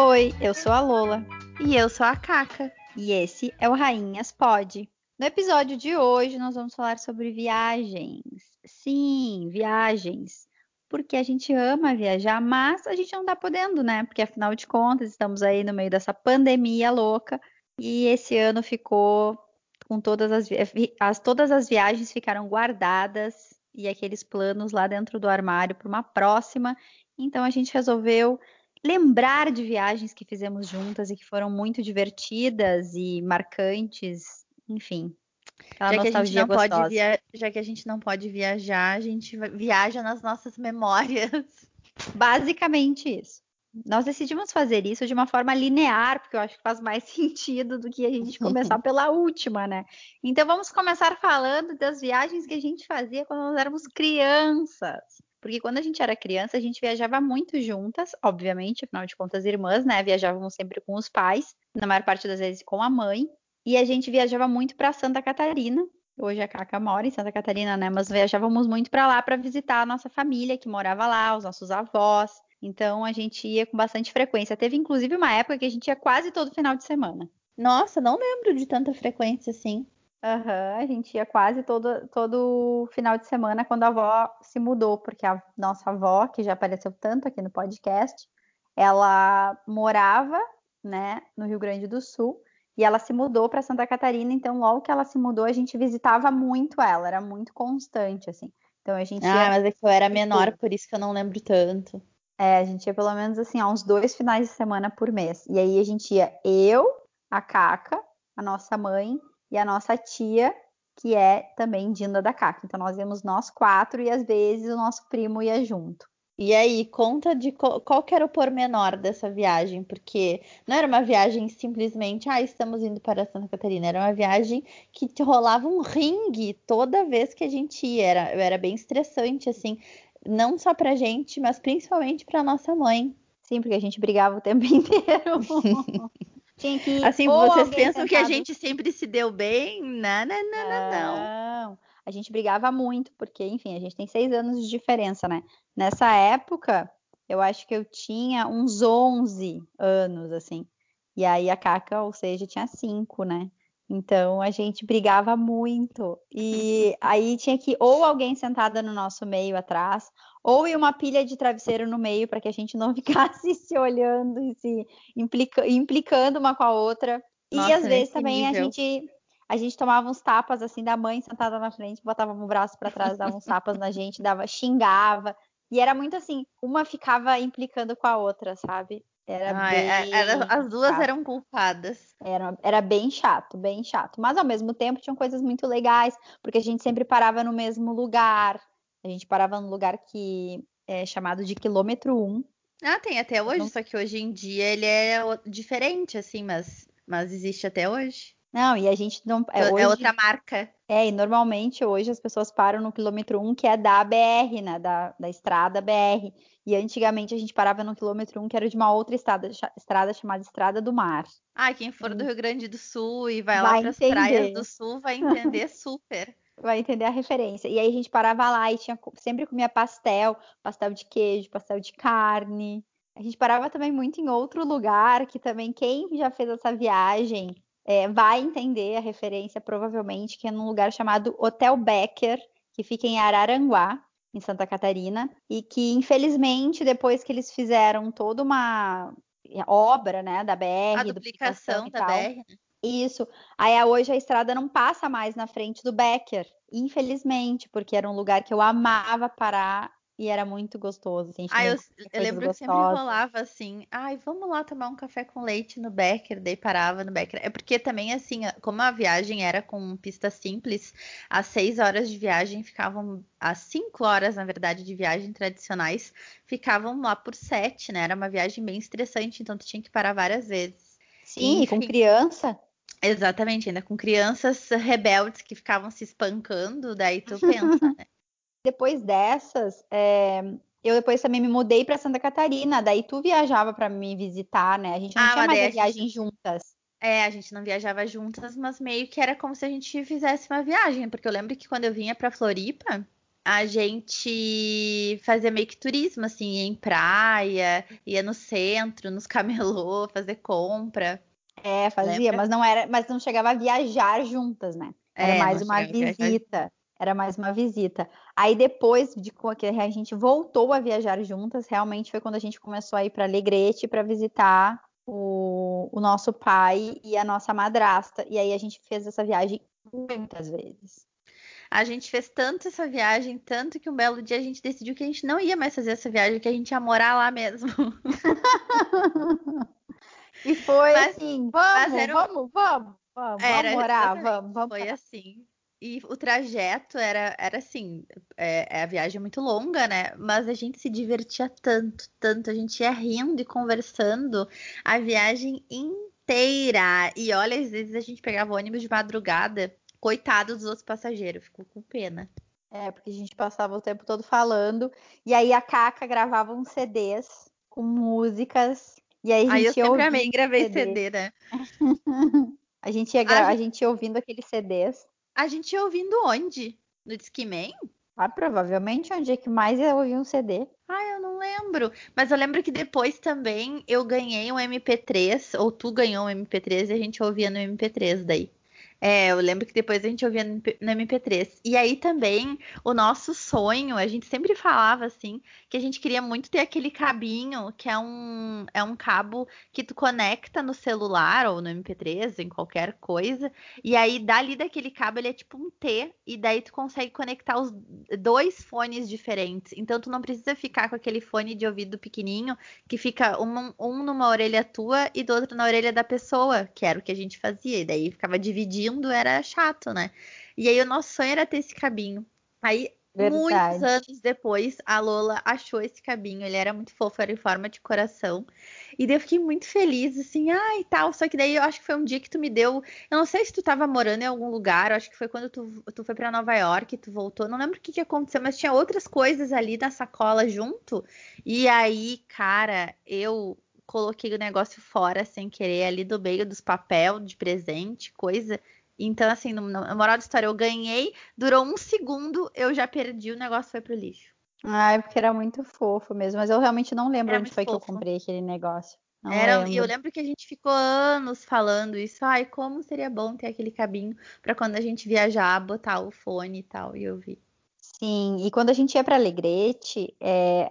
Oi, eu sou a Lola. E eu sou a Caca. E esse é o Rainhas Pod. No episódio de hoje, nós vamos falar sobre viagens. Sim, viagens. Porque a gente ama viajar, mas a gente não tá podendo, né? Porque afinal de contas, estamos aí no meio dessa pandemia louca. E esse ano ficou com todas as, as todas as viagens ficaram guardadas e aqueles planos lá dentro do armário para uma próxima. Então a gente resolveu lembrar de viagens que fizemos juntas e que foram muito divertidas e marcantes, enfim. Já que, a gente não pode via... Já que a gente não pode viajar, a gente viaja nas nossas memórias. Basicamente isso. Nós decidimos fazer isso de uma forma linear, porque eu acho que faz mais sentido do que a gente começar pela última, né? Então vamos começar falando das viagens que a gente fazia quando nós éramos crianças. Porque quando a gente era criança, a gente viajava muito juntas, obviamente, afinal de contas, irmãs, né? Viajávamos sempre com os pais, na maior parte das vezes com a mãe. E a gente viajava muito para Santa Catarina. Hoje a Caca mora em Santa Catarina, né? Mas viajávamos muito para lá para visitar a nossa família que morava lá, os nossos avós. Então a gente ia com bastante frequência. Teve inclusive uma época que a gente ia quase todo final de semana. Nossa, não lembro de tanta frequência assim. Aham, a gente ia quase todo, todo final de semana quando a avó se mudou, porque a nossa avó, que já apareceu tanto aqui no podcast, ela morava, né, no Rio Grande do Sul, e ela se mudou para Santa Catarina, então logo que ela se mudou, a gente visitava muito ela, era muito constante, assim. Então a gente Ah, ia... mas é que eu era menor, por isso que eu não lembro tanto. É, a gente ia pelo menos assim, uns dois finais de semana por mês. E aí a gente ia eu, a Caca, a nossa mãe e a nossa tia, que é também Dinda da Caca. Então nós íamos nós quatro e às vezes o nosso primo ia junto. E aí, conta de qual, qual que era o pormenor dessa viagem, porque não era uma viagem simplesmente, ah, estamos indo para Santa Catarina, era uma viagem que rolava um ringue toda vez que a gente ia, era, era bem estressante, assim, não só pra gente, mas principalmente pra nossa mãe. Sim, porque a gente brigava o tempo inteiro. Tinha que. Assim, vocês pensam sentado... que a gente sempre se deu bem? Não, não, não, não, não. A gente brigava muito, porque, enfim, a gente tem seis anos de diferença, né? Nessa época, eu acho que eu tinha uns 11 anos, assim. E aí a Caca, ou seja, tinha cinco, né? Então a gente brigava muito. E aí tinha que ou alguém sentada no nosso meio atrás, ou ir uma pilha de travesseiro no meio para que a gente não ficasse se olhando e se implica, implicando uma com a outra. Nossa, e às vezes também nível. a gente a gente tomava uns tapas assim da mãe sentada na frente, botava o braço para trás, dava uns tapas na gente, dava xingava. E era muito assim, uma ficava implicando com a outra, sabe? Era ah, é, bem era, as duas chato. eram culpadas. Era, era bem chato, bem chato. Mas ao mesmo tempo tinham coisas muito legais, porque a gente sempre parava no mesmo lugar. A gente parava no lugar que é chamado de quilômetro 1. Ah, tem até hoje, Não... só que hoje em dia ele é diferente, assim, mas, mas existe até hoje. Não, e a gente não. É, é, hoje, é outra marca. É, e normalmente hoje as pessoas param no quilômetro 1, que é da BR, né? Da, da estrada BR. E antigamente a gente parava no quilômetro 1, que era de uma outra estrada, estrada chamada Estrada do Mar. Ah, quem for do Rio Grande do Sul e vai, vai lá para as praias do Sul vai entender super. Vai entender a referência. E aí a gente parava lá e tinha, sempre comia pastel, pastel de queijo, pastel de carne. A gente parava também muito em outro lugar, que também quem já fez essa viagem é, vai entender a referência, provavelmente, que é num lugar chamado Hotel Becker, que fica em Araranguá, em Santa Catarina, e que, infelizmente, depois que eles fizeram toda uma obra, né, da BR, a duplicação da BR, né? Isso. Aí hoje a estrada não passa mais na frente do Becker, infelizmente, porque era um lugar que eu amava parar e era muito gostoso. Assim, ah, eu, eu lembro que sempre rolava assim, ai, vamos lá tomar um café com leite no Becker, daí parava no Becker. É porque também, assim, como a viagem era com pista simples, as seis horas de viagem ficavam, as cinco horas, na verdade, de viagem tradicionais, ficavam lá por sete, né? Era uma viagem bem estressante, então tu tinha que parar várias vezes. Sim, e, com criança. Exatamente, ainda com crianças rebeldes que ficavam se espancando, daí tu pensa, né? Depois dessas, é, eu depois também me mudei para Santa Catarina, daí tu viajava para me visitar, né? A gente não ah, tinha mais a viagem gente... juntas. É, a gente não viajava juntas, mas meio que era como se a gente fizesse uma viagem, porque eu lembro que quando eu vinha para Floripa, a gente fazia meio que turismo, assim, ia em praia, ia no centro, nos camelô, fazer compra. É, fazia, Lembra? mas não era, mas não chegava a viajar juntas, né? Era é, mais uma visita. Era mais uma visita. Aí depois de que a gente voltou a viajar juntas, realmente foi quando a gente começou a ir para Alegrete para visitar o, o, nosso pai e a nossa madrasta. E aí a gente fez essa viagem muitas vezes. A gente fez tanto essa viagem, tanto que um belo dia a gente decidiu que a gente não ia mais fazer essa viagem, que a gente ia morar lá mesmo. e foi mas, assim, vamos, era... vamos, vamos, vamos, era, vamos morar, vamos, vamos. Foi assim. E o trajeto era, era assim, é, é, a viagem é muito longa, né? Mas a gente se divertia tanto, tanto, a gente ia rindo e conversando a viagem inteira. E olha, às vezes a gente pegava ônibus de madrugada, coitado dos outros passageiros, ficou com pena. É, porque a gente passava o tempo todo falando, e aí a Caca gravava uns CDs com músicas, e aí a gente aí eu sempre amei, gravei CD, CD né? a gente ia gra... a, a gente ouvindo aqueles CDs. A gente ia ouvindo onde? No Discman? Ah, provavelmente onde é que mais eu ouvi um CD. Ah, eu não lembro. Mas eu lembro que depois também eu ganhei um MP3, ou tu ganhou um MP3 e a gente ouvia no MP3 daí. É, eu lembro que depois a gente ouvia no MP3. E aí também, o nosso sonho, a gente sempre falava assim, que a gente queria muito ter aquele cabinho, que é um, é um cabo que tu conecta no celular ou no MP3, em qualquer coisa. E aí, dali daquele cabo, ele é tipo um T, e daí tu consegue conectar os dois fones diferentes. Então, tu não precisa ficar com aquele fone de ouvido pequenininho, que fica um, um numa orelha tua e do outro na orelha da pessoa, que era o que a gente fazia. E daí ficava dividido indo era chato, né? E aí o nosso sonho era ter esse cabinho. Aí, Verdade. muitos anos depois, a Lola achou esse cabinho. Ele era muito fofo, era em forma de coração. E daí eu fiquei muito feliz, assim, ai, ah, tal. Só que daí eu acho que foi um dia que tu me deu. Eu não sei se tu tava morando em algum lugar, eu acho que foi quando tu, tu foi para Nova York, tu voltou. Não lembro o que, que aconteceu, mas tinha outras coisas ali na sacola junto. E aí, cara, eu coloquei o negócio fora sem querer ali do meio dos papel de presente, coisa. Então, assim, no, na moral da história, eu ganhei, durou um segundo, eu já perdi, o negócio foi pro lixo. Ah, é porque era muito fofo mesmo, mas eu realmente não lembro era onde foi fofo. que eu comprei aquele negócio. Não era, lembro. E eu lembro que a gente ficou anos falando isso. Ai, como seria bom ter aquele cabinho para quando a gente viajar, botar o fone e tal, e ouvir. Sim, e quando a gente ia para Alegrete, é,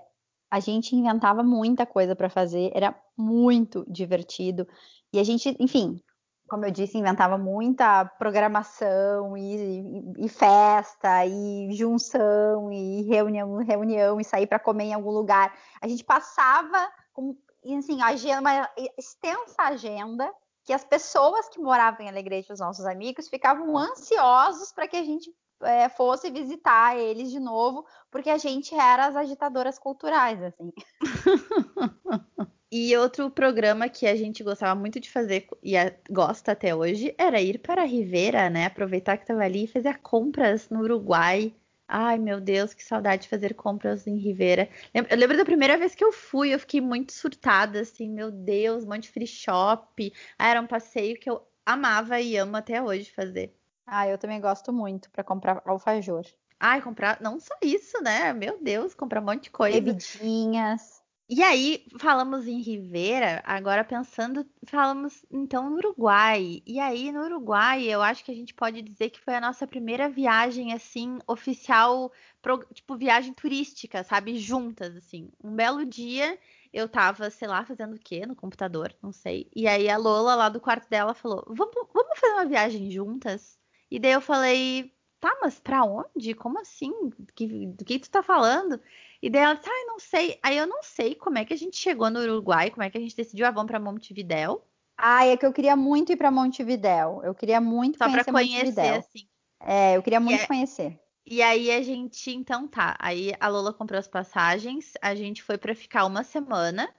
a gente inventava muita coisa para fazer, era muito divertido. E a gente, enfim, como eu disse, inventava muita programação e, e, e festa e junção e reunião, reunião e sair para comer em algum lugar. A gente passava com assim, uma extensa agenda que as pessoas que moravam em Alegrete, os nossos amigos, ficavam ansiosos para que a gente é, fosse visitar eles de novo, porque a gente era as agitadoras culturais, assim. E outro programa que a gente gostava muito de fazer e a, gosta até hoje era ir para a Rivera, né? Aproveitar que estava ali e fazer compras no Uruguai. Ai, meu Deus, que saudade de fazer compras em Rivera. Eu lembro da primeira vez que eu fui, eu fiquei muito surtada, assim, meu Deus, um monte de free shop. Ah, era um passeio que eu amava e amo até hoje fazer. Ah, eu também gosto muito para comprar alfajor. Ai, comprar, não só isso, né? Meu Deus, comprar um monte de coisa. Bebidinhas. E aí, falamos em Rivera, agora pensando, falamos então no Uruguai. E aí, no Uruguai, eu acho que a gente pode dizer que foi a nossa primeira viagem, assim, oficial, pro, tipo, viagem turística, sabe? Juntas, assim. Um belo dia, eu tava, sei lá, fazendo o quê no computador, não sei. E aí, a Lola, lá do quarto dela, falou: Vamos, vamos fazer uma viagem juntas? E daí eu falei: Tá, mas pra onde? Como assim? Que, do que tu tá falando? E daí ela disse, ah, não sei. Aí eu não sei como é que a gente chegou no Uruguai, como é que a gente decidiu, ah, vamos pra Montevidéu. Ah, é que eu queria muito ir para Montevidéu. Eu queria muito Só conhecer pra conhecer, Montevidéu. assim. É, eu queria muito é... conhecer. E aí a gente, então tá. Aí a Lola comprou as passagens, a gente foi para ficar uma semana.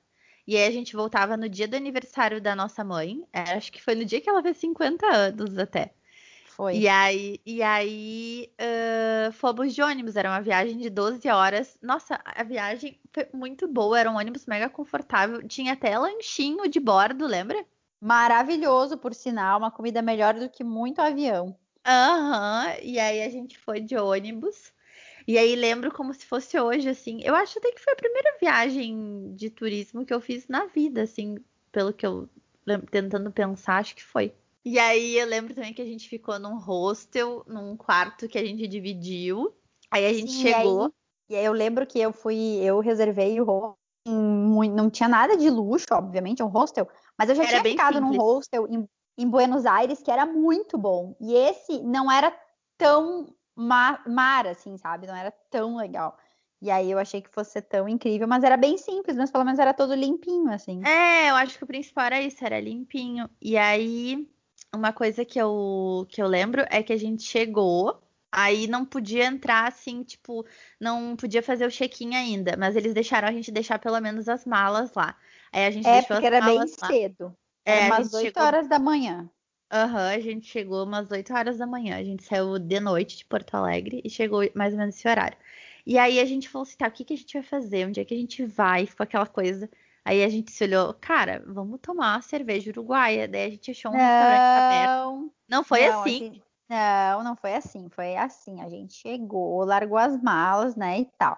E aí a gente voltava no dia do aniversário da nossa mãe. É, acho que foi no dia que ela fez 50 anos até. Foi. E aí, e aí uh, fomos de ônibus, era uma viagem de 12 horas. Nossa, a viagem foi muito boa, era um ônibus mega confortável. Tinha até lanchinho de bordo, lembra? Maravilhoso, por sinal, uma comida melhor do que muito avião. Aham, uhum. e aí a gente foi de ônibus. E aí lembro como se fosse hoje, assim. Eu acho até que foi a primeira viagem de turismo que eu fiz na vida, assim, pelo que eu tentando pensar, acho que foi. E aí eu lembro também que a gente ficou num hostel, num quarto que a gente dividiu. Aí a gente Sim, chegou. E aí, e aí, eu lembro que eu fui, eu reservei o hostel. Não tinha nada de luxo, obviamente, é um hostel, mas eu já era tinha ficado simples. num hostel em, em, Buenos Aires que era muito bom. E esse não era tão mar, mar, assim, sabe? Não era tão legal. E aí eu achei que fosse tão incrível, mas era bem simples, mas pelo menos era todo limpinho, assim. É, eu acho que o principal era isso, era limpinho. E aí, uma coisa que eu, que eu lembro é que a gente chegou, aí não podia entrar assim, tipo, não podia fazer o check-in ainda, mas eles deixaram a gente deixar pelo menos as malas lá. Aí a gente é, deixou porque as era malas bem lá. cedo. Era é, umas 8 chegou... horas da manhã. Aham, uhum, a gente chegou umas 8 horas da manhã. A gente saiu de noite de Porto Alegre e chegou mais ou menos esse horário. E aí a gente falou assim, tá, o que, que a gente vai fazer? Onde é que a gente vai? Ficou aquela coisa. Aí a gente se olhou, cara, vamos tomar uma cerveja uruguaia. Daí a gente achou um não, restaurante aberto. Não foi não, assim? Gente... Não, não foi assim. Foi assim. A gente chegou, largou as malas, né, e tal.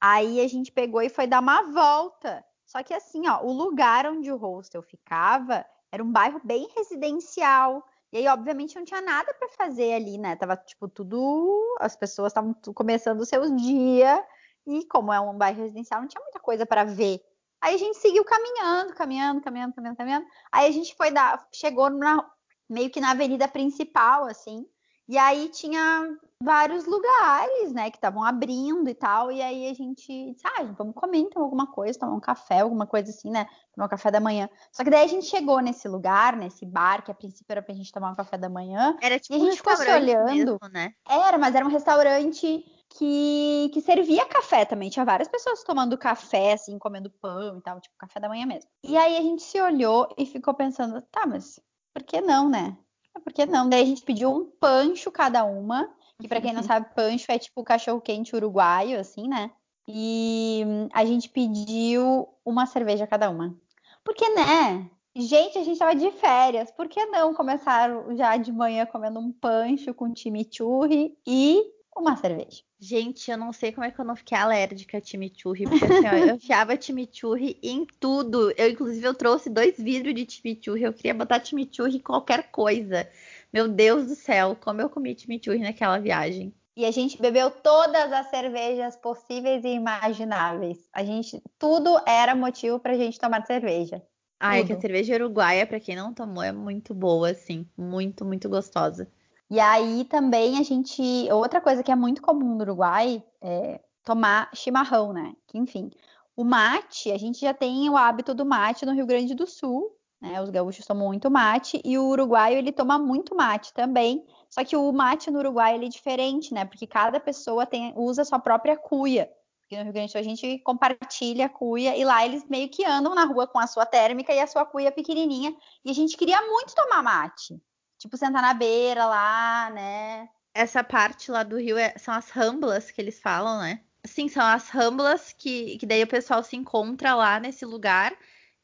Aí a gente pegou e foi dar uma volta. Só que assim, ó, o lugar onde o hostel ficava era um bairro bem residencial. E aí, obviamente, não tinha nada para fazer ali, né? Tava, tipo, tudo. As pessoas estavam começando o seu dia. E como é um bairro residencial, não tinha muita coisa para ver. Aí a gente seguiu caminhando, caminhando, caminhando, caminhando, caminhando. Aí a gente foi dar. Chegou na, meio que na avenida principal, assim. E aí tinha vários lugares, né, que estavam abrindo e tal. E aí a gente disse, ah, vamos comer então alguma coisa, tomar um café, alguma coisa assim, né? Tomar um café da manhã. Só que daí a gente chegou nesse lugar, nesse bar, que a princípio era pra gente tomar um café da manhã. Era tipo e a gente um ficou se olhando. Mesmo, né? Era, mas era um restaurante que, que servia café também. Tinha várias pessoas tomando café, assim, comendo pão e tal, tipo café da manhã mesmo. E aí a gente se olhou e ficou pensando, tá, mas por que não, né? Por que não? Daí a gente pediu um pancho cada uma. Que para quem não sabe, pancho é tipo cachorro quente uruguaio, assim, né? E a gente pediu uma cerveja cada uma. Porque, né? Gente, a gente tava de férias. Por que não começar já de manhã comendo um pancho com chimichurri e uma cerveja? Gente, eu não sei como é que eu não fiquei alérgica a chimichurri, porque assim, ó, eu enfiava chimichurri em tudo. Eu, inclusive, eu trouxe dois vidros de chimichurri. Eu queria botar chimichurri em qualquer coisa. Meu Deus do céu, como eu comi chimichurri naquela viagem. E a gente bebeu todas as cervejas possíveis e imagináveis. A gente, tudo era motivo pra gente tomar cerveja. Ah, é que a cerveja uruguaia, para quem não tomou, é muito boa, assim, muito, muito gostosa. E aí também a gente, outra coisa que é muito comum no Uruguai é tomar chimarrão, né? Que enfim, o mate, a gente já tem o hábito do mate no Rio Grande do Sul, né? Os gaúchos tomam muito mate e o uruguaio ele toma muito mate também. Só que o mate no Uruguai ele é diferente, né? Porque cada pessoa tem, usa a sua própria cuia. Porque no Rio Grande do Sul a gente compartilha a cuia e lá eles meio que andam na rua com a sua térmica e a sua cuia pequenininha. E a gente queria muito tomar mate. Tipo, sentar na beira lá, né? Essa parte lá do Rio é, são as ramblas que eles falam, né? Sim, são as ramblas que, que daí o pessoal se encontra lá nesse lugar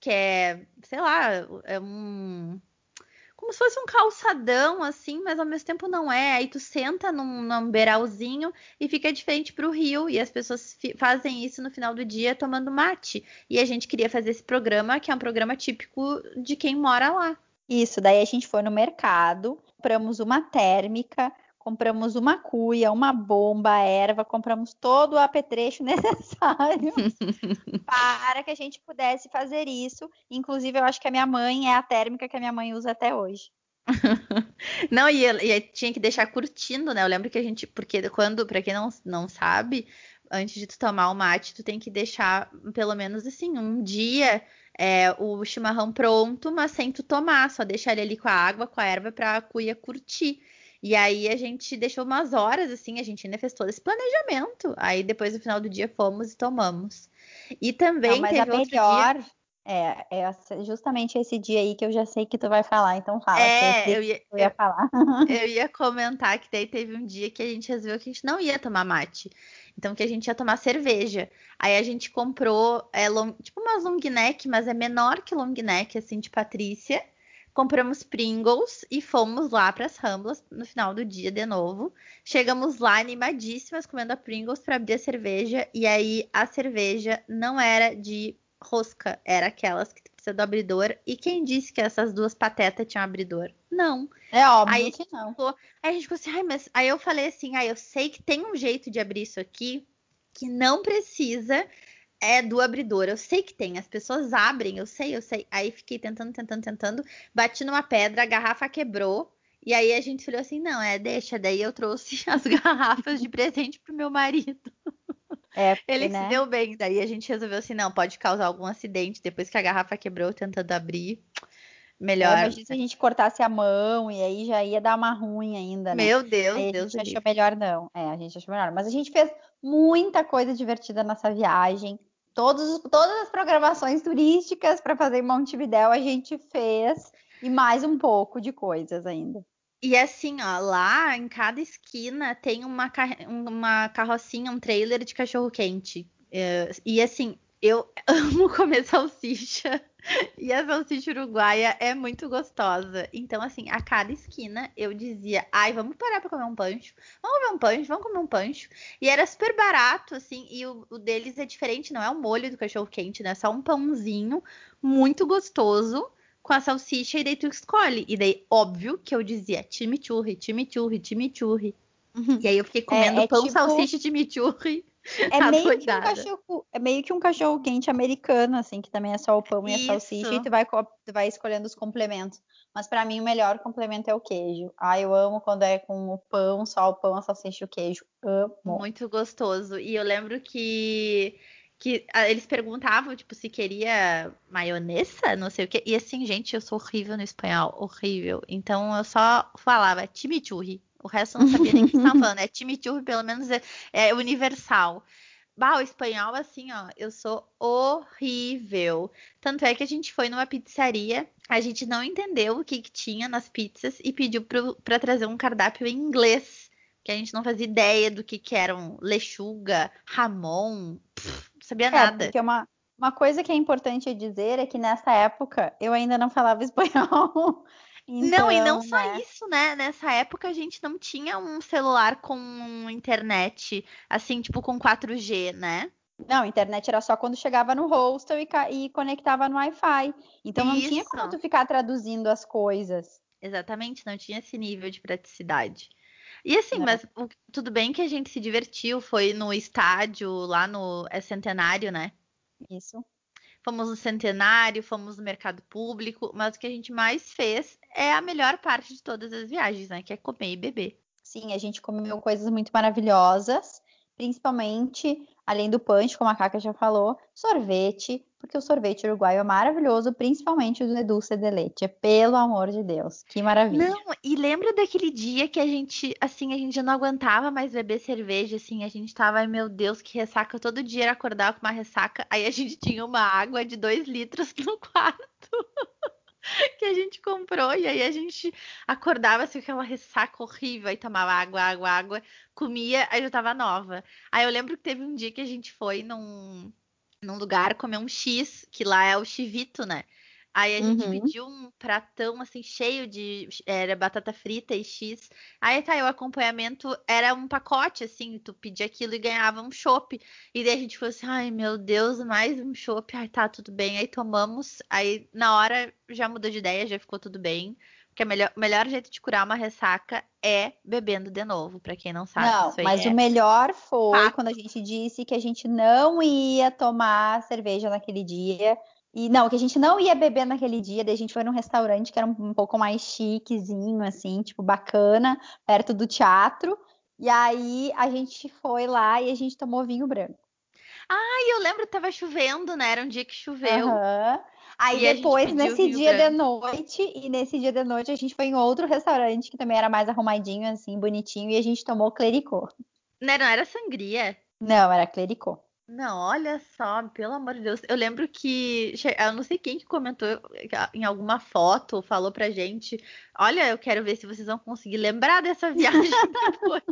que é, sei lá, é um. Como se fosse um calçadão, assim, mas ao mesmo tempo não é. Aí tu senta num, num beiralzinho e fica de frente pro rio. E as pessoas fazem isso no final do dia tomando mate. E a gente queria fazer esse programa, que é um programa típico de quem mora lá. Isso, daí a gente foi no mercado, compramos uma térmica, compramos uma cuia, uma bomba, erva, compramos todo o apetrecho necessário para que a gente pudesse fazer isso. Inclusive, eu acho que a minha mãe é a térmica que a minha mãe usa até hoje. não, e, e tinha que deixar curtindo, né? Eu lembro que a gente, porque quando, para quem não, não sabe, antes de tu tomar o mate, tu tem que deixar pelo menos assim, um dia é, o chimarrão pronto, mas sem tu tomar, só deixar ele ali com a água, com a erva para a cuia curtir. E aí a gente deixou umas horas, assim, a gente ainda fez todo esse planejamento. Aí depois no final do dia fomos e tomamos. E também Não, mas teve a melhor dia... é, é justamente esse dia aí que eu já sei que tu vai falar, então fala. É, eu ia, eu ia falar. Eu ia comentar que daí teve um dia que a gente resolveu que a gente não ia tomar mate. Então que a gente ia tomar cerveja. Aí a gente comprou é, long, tipo umas long neck, mas é menor que long neck, assim, de Patrícia compramos Pringles e fomos lá para as Ramblas no final do dia de novo. Chegamos lá animadíssimas comendo a Pringles para abrir a cerveja e aí a cerveja não era de rosca, era aquelas que precisa do abridor. E quem disse que essas duas patetas tinham abridor? Não. É óbvio aí que não. Ficou, aí a gente ficou assim, ai, mas aí eu falei assim, ai, eu sei que tem um jeito de abrir isso aqui que não precisa é do abridor. Eu sei que tem, as pessoas abrem, eu sei, eu sei. Aí fiquei tentando, tentando, tentando, bati numa pedra, a garrafa quebrou. E aí a gente falou assim: não, é, deixa. Daí eu trouxe as garrafas de presente pro meu marido. É, porque, Ele né? se deu bem. Daí a gente resolveu assim: não, pode causar algum acidente. Depois que a garrafa quebrou, tentando abrir. Melhor. É, imagina se a gente cortasse a mão e aí já ia dar uma ruim ainda, né? Meu Deus, aí a Deus gente achou melhor não. É, a gente achou melhor. Mas a gente fez muita coisa divertida nessa viagem. Todos, todas as programações turísticas para fazer em Montevidéu a gente fez e mais um pouco de coisas ainda. E assim, ó, lá em cada esquina tem uma, uma carrocinha, um trailer de cachorro quente. É, e assim, eu amo comer salsicha e a salsicha uruguaia é muito gostosa. Então, assim, a cada esquina eu dizia: ai, vamos parar pra comer um pancho. Vamos comer um pancho, vamos comer um pancho. E era super barato, assim, e o, o deles é diferente, não é o molho do cachorro quente, né? É só um pãozinho muito gostoso com a salsicha e daí tu escolhe. E daí, óbvio que eu dizia chimichurri, chimichurri, chimichurri. Uhum. E aí eu fiquei comendo é, é pão, tipo... salsicha e chimichurri é meio, que um cachorro, é meio que um cachorro quente americano, assim, que também é só o pão Isso. e a salsicha, e tu vai, tu vai escolhendo os complementos. Mas para mim o melhor complemento é o queijo. Ah, eu amo quando é com o pão, só o pão, a salsicha e o queijo. Amo. Muito gostoso. E eu lembro que que eles perguntavam, tipo, se queria maionesa, não sei o quê. E assim, gente, eu sou horrível no espanhol, horrível. Então eu só falava chimichurri. O resto eu não sabia nem o que estavam falando. É chimichurri, pelo menos é, é universal. Bah, o espanhol, assim, ó, eu sou horrível. Tanto é que a gente foi numa pizzaria, a gente não entendeu o que, que tinha nas pizzas e pediu para trazer um cardápio em inglês, que a gente não fazia ideia do que, que eram lechuga, ramon, pff, não sabia é, nada. Porque uma, uma coisa que é importante dizer é que nessa época eu ainda não falava espanhol. Então, não, e não então, só né? isso, né? Nessa época a gente não tinha um celular com internet, assim, tipo com 4G, né? Não, internet era só quando chegava no hostel e, e conectava no Wi-Fi. Então não tinha como tu ficar traduzindo as coisas. Exatamente, não tinha esse nível de praticidade. E assim, é. mas o, tudo bem que a gente se divertiu, foi no estádio, lá no é Centenário, né? Isso. Fomos no Centenário, fomos no Mercado Público, mas o que a gente mais fez é a melhor parte de todas as viagens, né? Que é comer e beber. Sim, a gente comeu coisas muito maravilhosas, principalmente, além do punch, como a Caca já falou, sorvete, porque o sorvete uruguaio é maravilhoso, principalmente o do Dulce de Leite. Pelo amor de Deus, que maravilha. Não, e lembra daquele dia que a gente, assim, a gente já não aguentava mais beber cerveja, assim, a gente tava, meu Deus, que ressaca, todo dia era acordar com uma ressaca, aí a gente tinha uma água de dois litros no quarto. que a gente comprou e aí a gente acordava assim com aquela ressaca horrível, aí tomava água, água, água, comia, aí já tava nova. Aí eu lembro que teve um dia que a gente foi num, num lugar comer um X, que lá é o chivito, né? Aí a gente uhum. pediu um pratão assim cheio de era batata frita e X. Aí tá, o acompanhamento era um pacote assim, tu pedia aquilo e ganhava um chopp. E daí a gente falou assim: "Ai, meu Deus, mais um chopp". Ai, tá, tudo bem. Aí tomamos, aí na hora já mudou de ideia, já ficou tudo bem. Porque o melhor, melhor jeito de curar uma ressaca é bebendo de novo, para quem não sabe. Não, mas é... o melhor foi quando a gente disse que a gente não ia tomar cerveja naquele dia, e não, que a gente não ia beber naquele dia, daí a gente foi num restaurante que era um, um pouco mais chiquezinho, assim, tipo, bacana, perto do teatro. E aí a gente foi lá e a gente tomou vinho branco. Ah, eu lembro que tava chovendo, né? Era um dia que choveu. Uhum. Aí e depois, nesse dia branco. de noite, e nesse dia de noite, a gente foi em outro restaurante que também era mais arrumadinho, assim, bonitinho, e a gente tomou clericô. Não, não era sangria? Não, era clericô. Não, olha só, pelo amor de Deus. Eu lembro que. Eu não sei quem que comentou em alguma foto, falou pra gente. Olha, eu quero ver se vocês vão conseguir lembrar dessa viagem depois.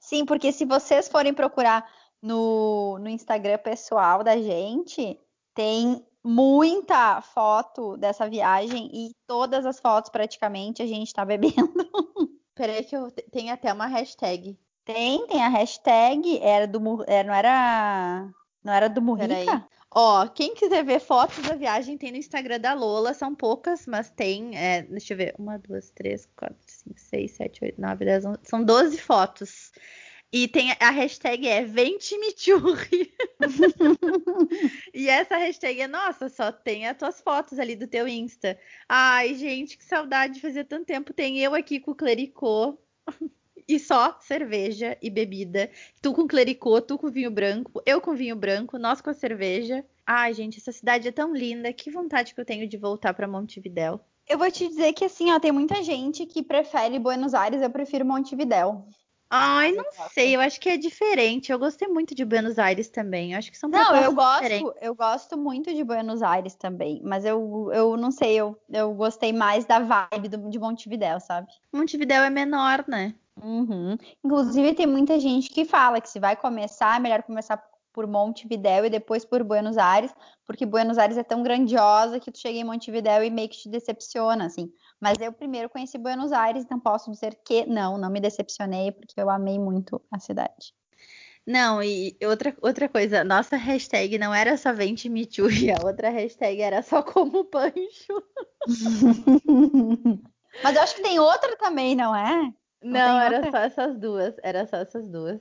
Sim, porque se vocês forem procurar no, no Instagram pessoal da gente, tem muita foto dessa viagem e todas as fotos praticamente a gente tá bebendo. Peraí que eu tenho até uma hashtag. Tem, tem a hashtag, era do era, não era não era do Murrica? Ó, quem quiser ver fotos da viagem tem no Instagram da Lola, são poucas, mas tem, é, deixa eu ver, uma, duas, três, quatro, cinco, seis, sete, oito, nove, dez, onze, são 12 fotos. E tem a hashtag é Ventimichurri. e essa hashtag é, nossa, só tem as tuas fotos ali do teu Insta. Ai, gente, que saudade de fazer tanto tempo. Tem eu aqui com o Clericô. E só cerveja e bebida. Tu com clericô, tu com vinho branco, eu com vinho branco, nós com a cerveja. Ai, gente, essa cidade é tão linda. Que vontade que eu tenho de voltar para Montevidéu. Eu vou te dizer que assim, ó, tem muita gente que prefere Buenos Aires, eu prefiro Montevidéu. Ai, não sei, eu acho que é diferente. Eu gostei muito de Buenos Aires também. Eu acho que são Não, eu gosto, diferentes. eu gosto muito de Buenos Aires também, mas eu, eu não sei, eu, eu gostei mais da vibe do, de Montevidéu, sabe? Montevidéu é menor, né? Uhum. Inclusive tem muita gente que fala que se vai começar, é melhor começar por Montevidéu e depois por Buenos Aires, porque Buenos Aires é tão grandiosa que tu chega em Montevidéu e meio que te decepciona, assim. Mas eu primeiro conheci Buenos Aires, então posso dizer que não, não me decepcionei, porque eu amei muito a cidade. Não, e outra, outra coisa, nossa hashtag não era só vente me a outra hashtag era só como pancho. Mas eu acho que tem outra também, não é? Não, não era outra? só essas duas, era só essas duas.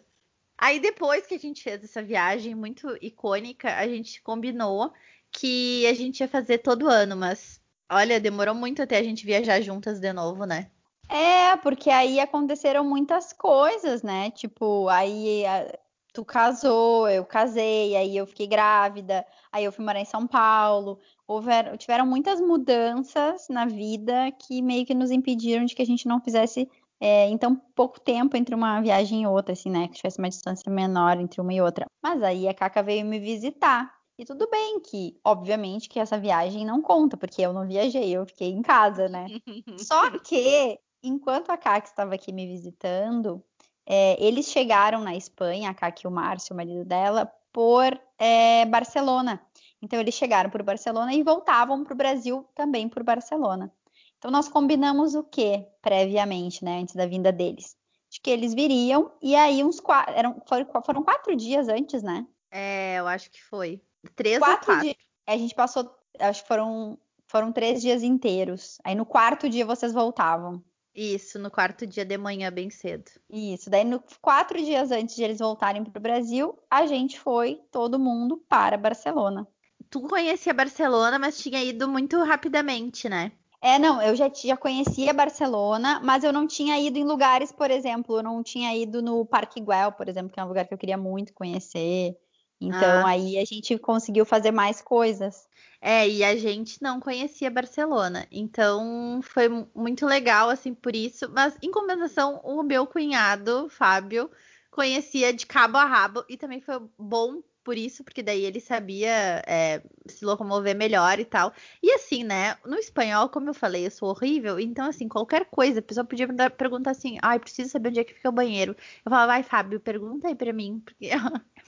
Aí depois que a gente fez essa viagem muito icônica, a gente combinou que a gente ia fazer todo ano, mas Olha, demorou muito até a gente viajar juntas de novo, né? É, porque aí aconteceram muitas coisas, né? Tipo, aí a, tu casou, eu casei, aí eu fiquei grávida, aí eu fui morar em São Paulo. Houveram, tiveram muitas mudanças na vida que meio que nos impediram de que a gente não fizesse é, em tão pouco tempo entre uma viagem e outra, assim, né? Que tivesse uma distância menor entre uma e outra. Mas aí a Caca veio me visitar. E tudo bem que, obviamente, que essa viagem não conta, porque eu não viajei, eu fiquei em casa, né? Só que, enquanto a Kaki estava aqui me visitando, é, eles chegaram na Espanha, a Kaki e o Márcio, o marido dela, por é, Barcelona. Então, eles chegaram por Barcelona e voltavam para o Brasil também por Barcelona. Então, nós combinamos o que previamente, né, antes da vinda deles? De que eles viriam, e aí uns quatro, eram, foram, foram quatro dias antes, né? É, eu acho que foi. Três quatro ou quatro? Dias, a gente passou, acho que foram, foram três dias inteiros. Aí no quarto dia vocês voltavam. Isso, no quarto dia de manhã, bem cedo. Isso, daí no, quatro dias antes de eles voltarem para o Brasil, a gente foi, todo mundo, para Barcelona. Tu conhecia Barcelona, mas tinha ido muito rapidamente, né? É, não, eu já, já conhecia Barcelona, mas eu não tinha ido em lugares, por exemplo, eu não tinha ido no Parque Güell, por exemplo, que é um lugar que eu queria muito conhecer. Então ah. aí a gente conseguiu fazer mais coisas. É, e a gente não conhecia Barcelona, então foi muito legal assim por isso. Mas em compensação, o meu cunhado, Fábio, conhecia de cabo a rabo e também foi bom por isso, porque daí ele sabia é, se locomover melhor e tal. E assim, né? No espanhol, como eu falei, eu sou horrível, então assim, qualquer coisa, a pessoa podia perguntar assim, ai, preciso saber onde é que fica o banheiro. Eu falava, vai, Fábio, pergunta aí pra mim, porque é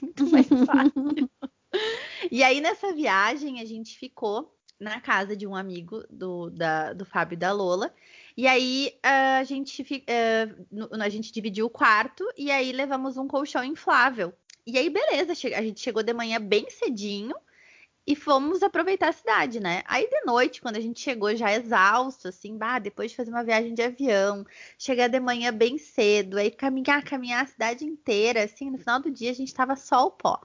muito mais fácil. e aí, nessa viagem, a gente ficou na casa de um amigo do, da, do Fábio e da Lola. E aí a gente, a gente dividiu o quarto e aí levamos um colchão inflável e aí, beleza, a gente chegou de manhã bem cedinho e fomos aproveitar a cidade, né? Aí de noite, quando a gente chegou já exausto, assim, bah, depois de fazer uma viagem de avião, chegar de manhã bem cedo, aí caminhar, caminhar a cidade inteira, assim, no final do dia a gente tava só o pó.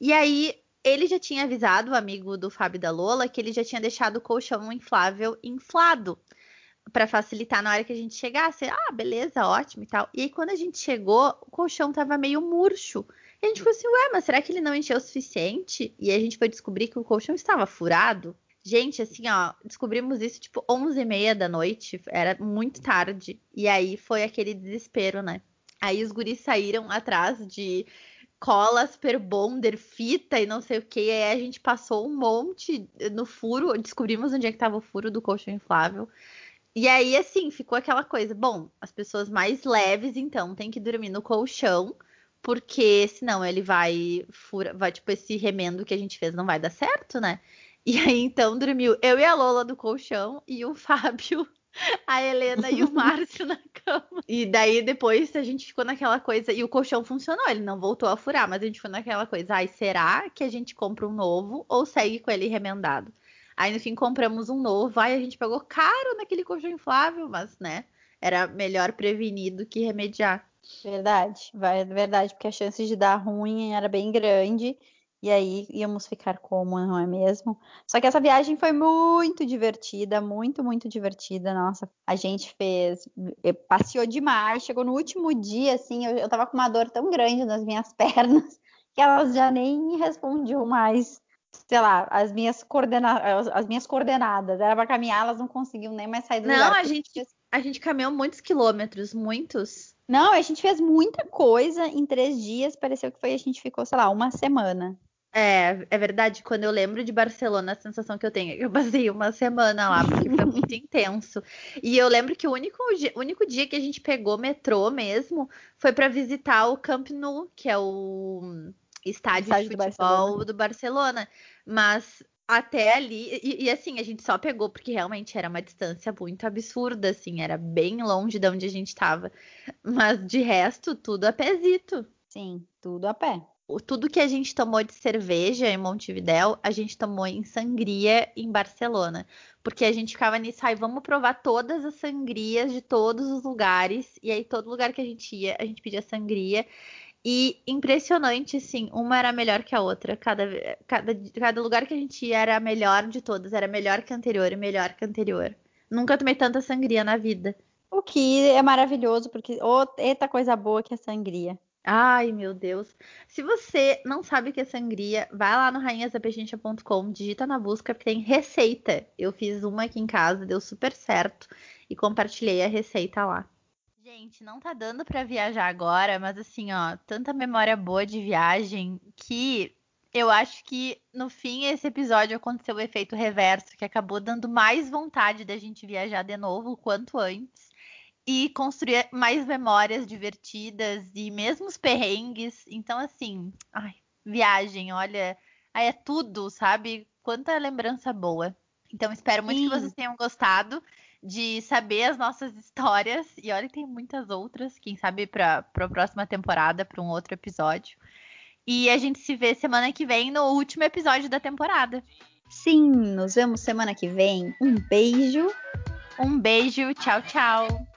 E aí ele já tinha avisado o amigo do Fábio da Lola que ele já tinha deixado o colchão inflável inflado para facilitar na hora que a gente chegasse. Ah, beleza, ótimo e tal. E aí quando a gente chegou, o colchão tava meio murcho. E a gente falou assim, ué, mas será que ele não encheu o suficiente? E a gente foi descobrir que o colchão estava furado. Gente, assim, ó, descobrimos isso tipo 11 e meia da noite, era muito tarde. E aí foi aquele desespero, né? Aí os guris saíram atrás de cola, super bonder, fita e não sei o que. Aí a gente passou um monte no furo, descobrimos onde é que tava o furo do colchão inflável. E aí, assim, ficou aquela coisa, bom, as pessoas mais leves, então, tem que dormir no colchão porque senão ele vai fura, vai tipo esse remendo que a gente fez não vai dar certo, né? E aí então dormiu eu e a Lola do colchão e o Fábio, a Helena e o Márcio na cama. E daí depois a gente ficou naquela coisa e o colchão funcionou, ele não voltou a furar, mas a gente ficou naquela coisa, ai, será que a gente compra um novo ou segue com ele remendado? Aí no fim compramos um novo, aí a gente pagou caro naquele colchão inflável, mas né, era melhor prevenir do que remediar. Verdade, vai, verdade, porque a chance de dar ruim era bem grande. E aí íamos ficar como, não é mesmo? Só que essa viagem foi muito divertida, muito, muito divertida. Nossa, a gente fez, passeou demais. Chegou no último dia, assim, eu, eu tava com uma dor tão grande nas minhas pernas que elas já nem respondiam mais, sei lá, as minhas, coordena as minhas coordenadas. Era para caminhar, elas não conseguiam nem mais sair do não, lugar. Não, a gente, a gente caminhou muitos quilômetros, muitos. Não, a gente fez muita coisa em três dias. Pareceu que foi a gente ficou, sei lá, uma semana. É, é verdade. Quando eu lembro de Barcelona, a sensação que eu tenho é que eu passei uma semana lá, porque foi muito intenso. E eu lembro que o único, o único dia que a gente pegou metrô mesmo foi para visitar o Camp Nou, que é o estádio, estádio de futebol do Barcelona. do Barcelona. Mas até ali, e, e, assim, a gente só pegou porque realmente era uma distância muito absurda, assim, era bem longe de onde a gente estava. Mas de resto, tudo a pezito. Sim, tudo a pé tudo que a gente tomou de cerveja em Montevidéu, a gente tomou em sangria em Barcelona. Porque a gente ficava nisso, ai, vamos provar todas as sangrias de todos os lugares. E aí, todo lugar que a gente ia, a gente pedia sangria. E impressionante, assim, uma era melhor que a outra. Cada, cada, cada lugar que a gente ia era a melhor de todas. Era melhor que a anterior e melhor que a anterior. Nunca tomei tanta sangria na vida. O que é maravilhoso, porque oh, eita coisa boa que é sangria. Ai, meu Deus. Se você não sabe o que é sangria, vai lá no rainhasapechincha.com, digita na busca, porque tem receita. Eu fiz uma aqui em casa, deu super certo e compartilhei a receita lá. Gente, não tá dando para viajar agora, mas assim, ó, tanta memória boa de viagem que eu acho que no fim esse episódio aconteceu o efeito reverso, que acabou dando mais vontade da gente viajar de novo quanto antes e construir mais memórias divertidas e mesmo os perrengues. Então, assim, ai, viagem, olha, aí é tudo, sabe? Quanta lembrança boa. Então, espero muito Sim. que vocês tenham gostado de saber as nossas histórias. E olha, tem muitas outras, quem sabe para a próxima temporada, para um outro episódio. E a gente se vê semana que vem no último episódio da temporada. Sim, nos vemos semana que vem. Um beijo. Um beijo, tchau, tchau.